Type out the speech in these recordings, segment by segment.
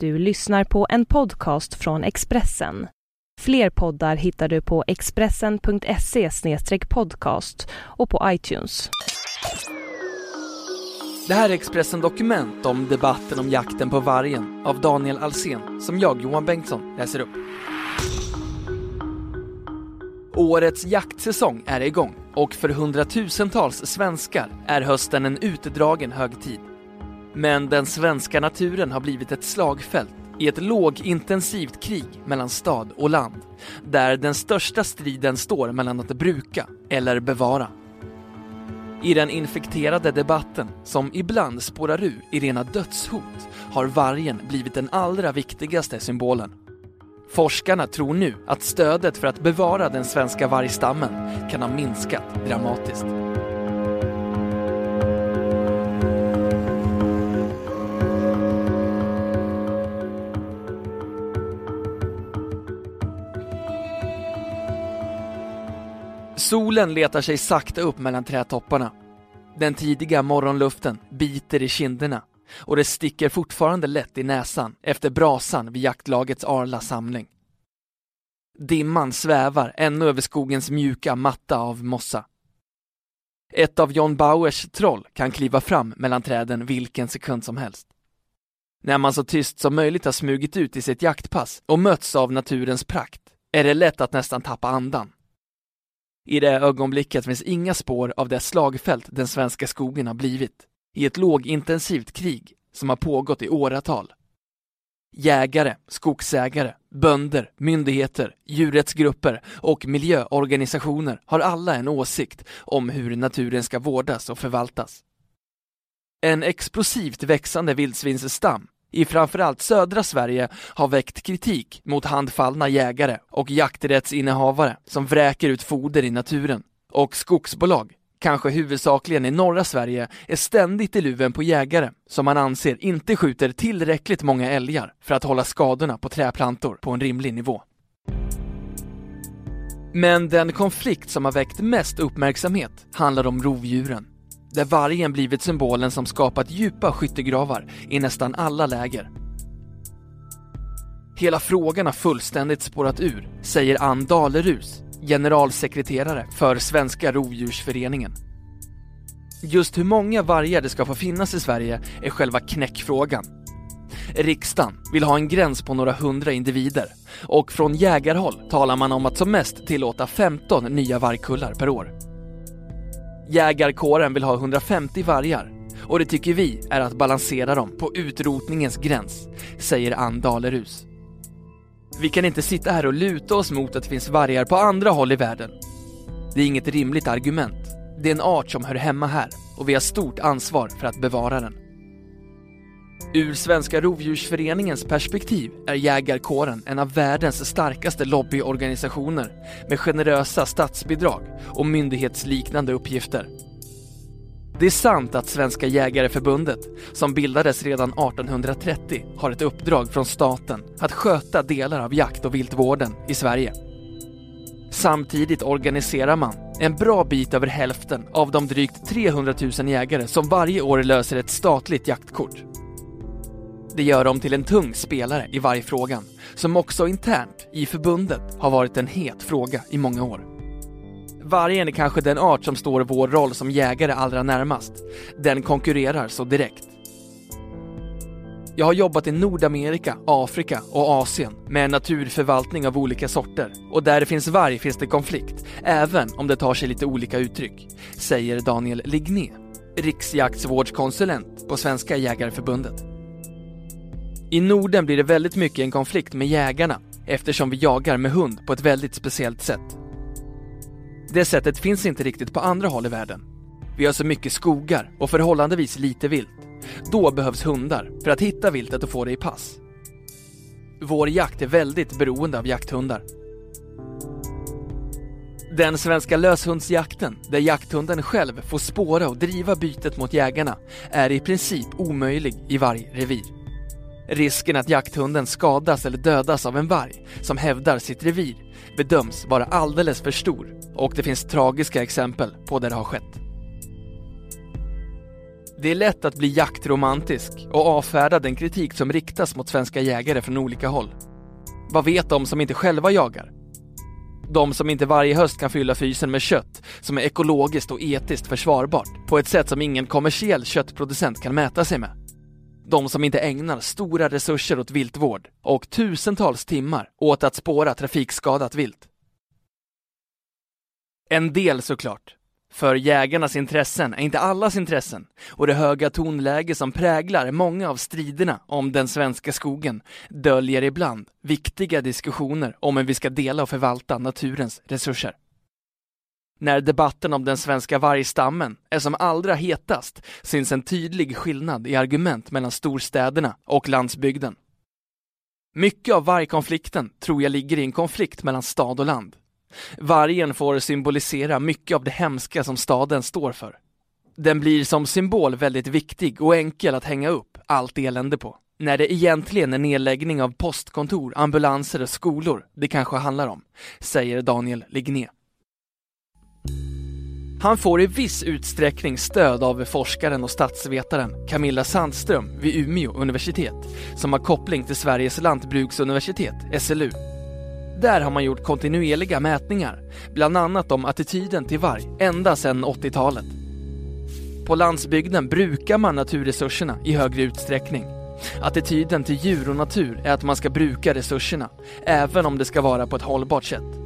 Du lyssnar på en podcast från Expressen. Fler poddar hittar du på expressen.se podcast och på iTunes. Det här är Expressen Dokument om debatten om jakten på vargen av Daniel Alsen som jag, Johan Bengtsson, läser upp. Årets jaktsäsong är igång och för hundratusentals svenskar är hösten en utdragen högtid. Men den svenska naturen har blivit ett slagfält i ett lågintensivt krig mellan stad och land, där den största striden står mellan att bruka eller bevara. I den infekterade debatten, som ibland spårar ur i rena dödshot, har vargen blivit den allra viktigaste symbolen. Forskarna tror nu att stödet för att bevara den svenska vargstammen kan ha minskat dramatiskt. Solen letar sig sakta upp mellan trädtopparna. Den tidiga morgonluften biter i kinderna och det sticker fortfarande lätt i näsan efter brasan vid jaktlagets Arla samling. Dimman svävar ännu över skogens mjuka matta av mossa. Ett av John Bauers troll kan kliva fram mellan träden vilken sekund som helst. När man så tyst som möjligt har smugit ut i sitt jaktpass och mötts av naturens prakt är det lätt att nästan tappa andan. I det ögonblicket finns inga spår av det slagfält den svenska skogen har blivit i ett lågintensivt krig som har pågått i åratal. Jägare, skogsägare, bönder, myndigheter, djurrättsgrupper och miljöorganisationer har alla en åsikt om hur naturen ska vårdas och förvaltas. En explosivt växande vildsvinsstam i framförallt södra Sverige har väckt kritik mot handfallna jägare och jakträttsinnehavare som vräker ut foder i naturen. Och skogsbolag, kanske huvudsakligen i norra Sverige, är ständigt i luven på jägare som man anser inte skjuter tillräckligt många älgar för att hålla skadorna på träplantor på en rimlig nivå. Men den konflikt som har väckt mest uppmärksamhet handlar om rovdjuren där vargen blivit symbolen som skapat djupa skyttegravar i nästan alla läger. Hela frågan har fullständigt spårat ur, säger Ann Dalerus, generalsekreterare för Svenska Rovdjursföreningen. Just hur många vargar det ska få finnas i Sverige är själva knäckfrågan. Riksdagen vill ha en gräns på några hundra individer och från jägarhåll talar man om att som mest tillåta 15 nya vargkullar per år. Jägarkåren vill ha 150 vargar och det tycker vi är att balansera dem på utrotningens gräns, säger Ann Dalerus. Vi kan inte sitta här och luta oss mot att det finns vargar på andra håll i världen. Det är inget rimligt argument. Det är en art som hör hemma här och vi har stort ansvar för att bevara den. Ur Svenska Rovdjursföreningens perspektiv är jägarkåren en av världens starkaste lobbyorganisationer med generösa statsbidrag och myndighetsliknande uppgifter. Det är sant att Svenska Jägareförbundet, som bildades redan 1830, har ett uppdrag från staten att sköta delar av jakt och viltvården i Sverige. Samtidigt organiserar man en bra bit över hälften av de drygt 300 000 jägare som varje år löser ett statligt jaktkort. Det gör dem till en tung spelare i vargfrågan, som också internt i förbundet har varit en het fråga i många år. Vargen är kanske den art som står vår roll som jägare allra närmast. Den konkurrerar så direkt. Jag har jobbat i Nordamerika, Afrika och Asien med naturförvaltning av olika sorter och där det finns varg finns det konflikt, även om det tar sig lite olika uttryck, säger Daniel Ligné, riksjaktsvårdskonsulent på Svenska Jägareförbundet. I Norden blir det väldigt mycket en konflikt med jägarna eftersom vi jagar med hund på ett väldigt speciellt sätt. Det sättet finns inte riktigt på andra håll i världen. Vi har så mycket skogar och förhållandevis lite vilt. Då behövs hundar för att hitta viltet och få det i pass. Vår jakt är väldigt beroende av jakthundar. Den svenska löshundsjakten, där jakthunden själv får spåra och driva bytet mot jägarna, är i princip omöjlig i varje revir. Risken att jakthunden skadas eller dödas av en varg som hävdar sitt revir bedöms vara alldeles för stor och det finns tragiska exempel på där det har skett. Det är lätt att bli jaktromantisk och avfärda den kritik som riktas mot svenska jägare från olika håll. Vad vet de som inte själva jagar? De som inte varje höst kan fylla fysen med kött som är ekologiskt och etiskt försvarbart på ett sätt som ingen kommersiell köttproducent kan mäta sig med. De som inte ägnar stora resurser åt viltvård och tusentals timmar åt att spåra trafikskadat vilt. En del såklart. För jägarnas intressen är inte allas intressen och det höga tonläge som präglar många av striderna om den svenska skogen döljer ibland viktiga diskussioner om hur vi ska dela och förvalta naturens resurser. När debatten om den svenska vargstammen är som allra hetast syns en tydlig skillnad i argument mellan storstäderna och landsbygden. Mycket av vargkonflikten tror jag ligger i en konflikt mellan stad och land. Vargen får symbolisera mycket av det hemska som staden står för. Den blir som symbol väldigt viktig och enkel att hänga upp allt elände på. När det egentligen är nedläggning av postkontor, ambulanser och skolor det kanske handlar om, säger Daniel Ligné. Han får i viss utsträckning stöd av forskaren och statsvetaren Camilla Sandström vid Umeå universitet som har koppling till Sveriges lantbruksuniversitet, SLU. Där har man gjort kontinuerliga mätningar, bland annat om attityden till varg, ända sedan 80-talet. På landsbygden brukar man naturresurserna i högre utsträckning. Attityden till djur och natur är att man ska bruka resurserna, även om det ska vara på ett hållbart sätt.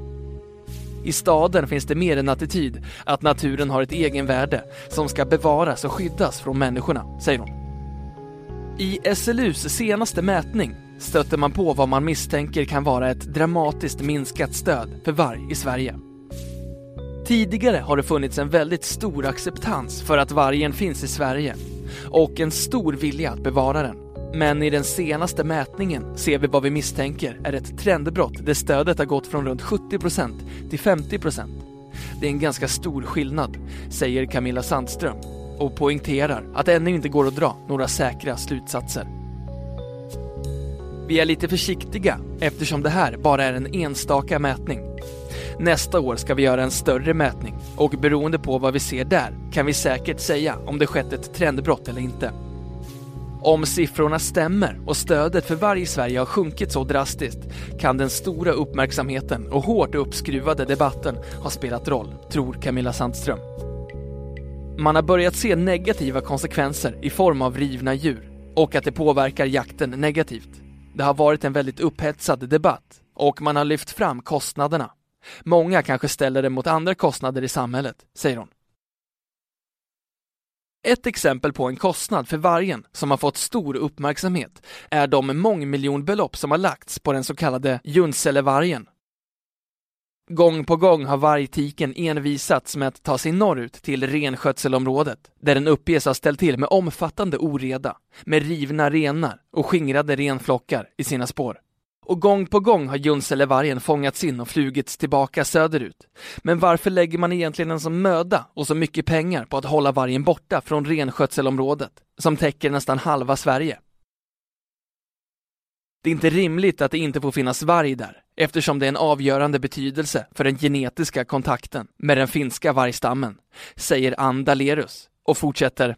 I staden finns det mer en attityd att naturen har ett egenvärde som ska bevaras och skyddas från människorna, säger hon. I SLUs senaste mätning stöter man på vad man misstänker kan vara ett dramatiskt minskat stöd för varg i Sverige. Tidigare har det funnits en väldigt stor acceptans för att vargen finns i Sverige och en stor vilja att bevara den. Men i den senaste mätningen ser vi vad vi misstänker är ett trendbrott där stödet har gått från runt 70% till 50%. Det är en ganska stor skillnad, säger Camilla Sandström och poängterar att det ännu inte går att dra några säkra slutsatser. Vi är lite försiktiga eftersom det här bara är en enstaka mätning. Nästa år ska vi göra en större mätning och beroende på vad vi ser där kan vi säkert säga om det skett ett trendbrott eller inte. Om siffrorna stämmer och stödet för varg i Sverige har sjunkit så drastiskt kan den stora uppmärksamheten och hårt uppskruvade debatten ha spelat roll, tror Camilla Sandström. Man har börjat se negativa konsekvenser i form av rivna djur och att det påverkar jakten negativt. Det har varit en väldigt upphetsad debatt och man har lyft fram kostnaderna. Många kanske ställer det mot andra kostnader i samhället, säger hon. Ett exempel på en kostnad för vargen som har fått stor uppmärksamhet är de mångmiljonbelopp som har lagts på den så kallade Junselevargen. Gång på gång har vargtiken envisats med att ta sig norrut till renskötselområdet, där den uppges ha ställt till med omfattande oreda, med rivna renar och skingrade renflockar i sina spår. Och gång på gång har Junselevargen fångats in och flugits tillbaka söderut. Men varför lägger man egentligen en sån möda och så mycket pengar på att hålla vargen borta från renskötselområdet, som täcker nästan halva Sverige? Det är inte rimligt att det inte får finnas varg där, eftersom det är en avgörande betydelse för den genetiska kontakten med den finska vargstammen, säger Ann Dalerus och fortsätter.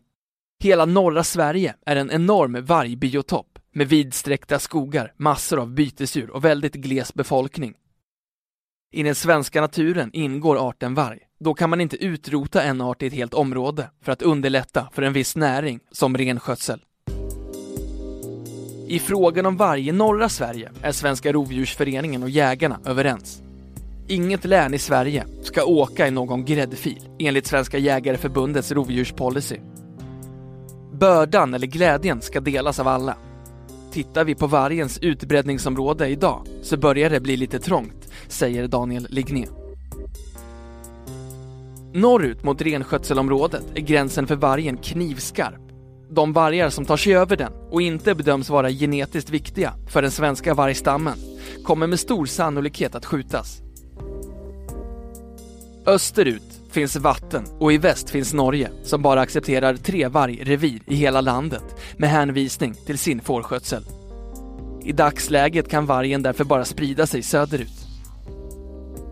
Hela norra Sverige är en enorm vargbiotop med vidsträckta skogar, massor av bytesdjur och väldigt gles befolkning. I den svenska naturen ingår arten varg. Då kan man inte utrota en art i ett helt område för att underlätta för en viss näring som renskötsel. I frågan om varg i norra Sverige är Svenska Rovdjursföreningen och jägarna överens. Inget län i Sverige ska åka i någon gräddfil enligt Svenska Jägareförbundets rovdjurspolicy. Bördan eller glädjen ska delas av alla. Tittar vi på vargens utbredningsområde idag så börjar det bli lite trångt, säger Daniel Ligné. Norrut mot renskötselområdet är gränsen för vargen knivskarp. De vargar som tar sig över den och inte bedöms vara genetiskt viktiga för den svenska vargstammen kommer med stor sannolikhet att skjutas. Österut finns vatten och i väst finns Norge som bara accepterar tre vargrevir i hela landet med hänvisning till sin fårskötsel. I dagsläget kan vargen därför bara sprida sig söderut.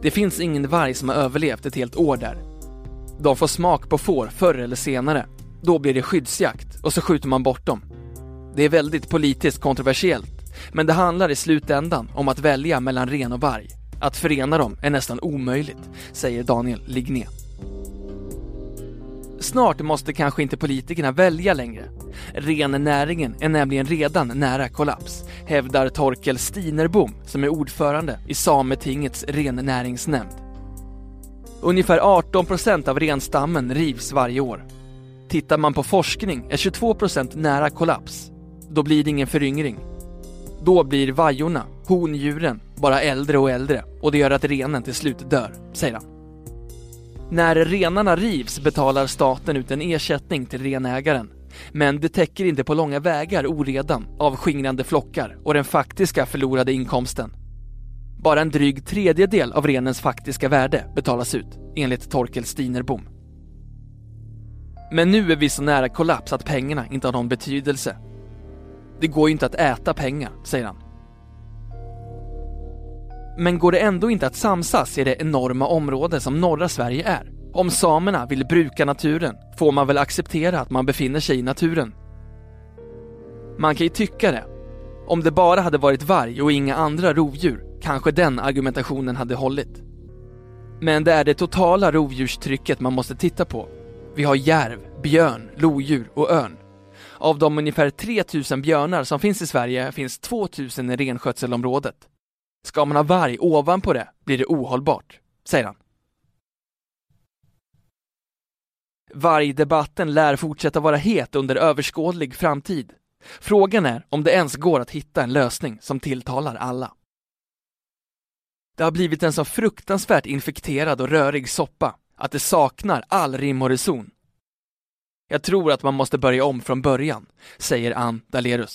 Det finns ingen varg som har överlevt ett helt år där. De får smak på får förr eller senare Då blir det skyddsjakt och så skjuter man bort dem. Det är väldigt politiskt kontroversiellt, men det handlar i slutändan om att välja mellan ren och varg. Att förena dem är nästan omöjligt, säger Daniel Ligné. Snart måste kanske inte politikerna välja längre. Rennäringen är nämligen redan nära kollaps, hävdar Torkel Stinerbom som är ordförande i Sametingets rennäringsnämnd. Ungefär 18 procent av renstammen rivs varje år. Tittar man på forskning är 22 procent nära kollaps. Då blir det ingen föryngring. Då blir vajorna, hondjuren, bara äldre och äldre och det gör att renen till slut dör, säger han. När renarna rivs betalar staten ut en ersättning till renägaren. Men det täcker inte på långa vägar oredan av skingrande flockar och den faktiska förlorade inkomsten. Bara en dryg tredjedel av renens faktiska värde betalas ut, enligt Torkel Stinerbom. Men nu är vi så nära kollaps att pengarna inte har någon betydelse. Det går ju inte att äta pengar, säger han. Men går det ändå inte att samsas i det enorma område som norra Sverige är? Om samerna vill bruka naturen får man väl acceptera att man befinner sig i naturen. Man kan ju tycka det. Om det bara hade varit varg och inga andra rovdjur kanske den argumentationen hade hållit. Men det är det totala rovdjurstrycket man måste titta på. Vi har järv, björn, lodjur och örn. Av de ungefär 3000 björnar som finns i Sverige finns 2000 i renskötselområdet. Ska man ha varg ovanpå det blir det ohållbart, säger han. Vargdebatten lär fortsätta vara het under överskådlig framtid. Frågan är om det ens går att hitta en lösning som tilltalar alla. Det har blivit en så fruktansvärt infekterad och rörig soppa att det saknar all rim och reson. Jag tror att man måste börja om från början, säger Ann Dalerus.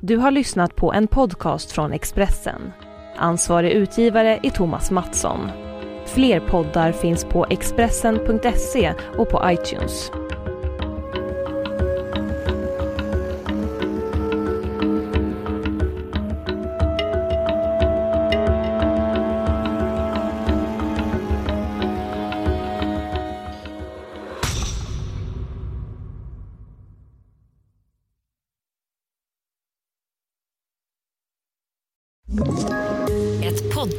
Du har lyssnat på en podcast från Expressen. Ansvarig utgivare är Thomas Mattsson. Fler poddar finns på Expressen.se och på iTunes.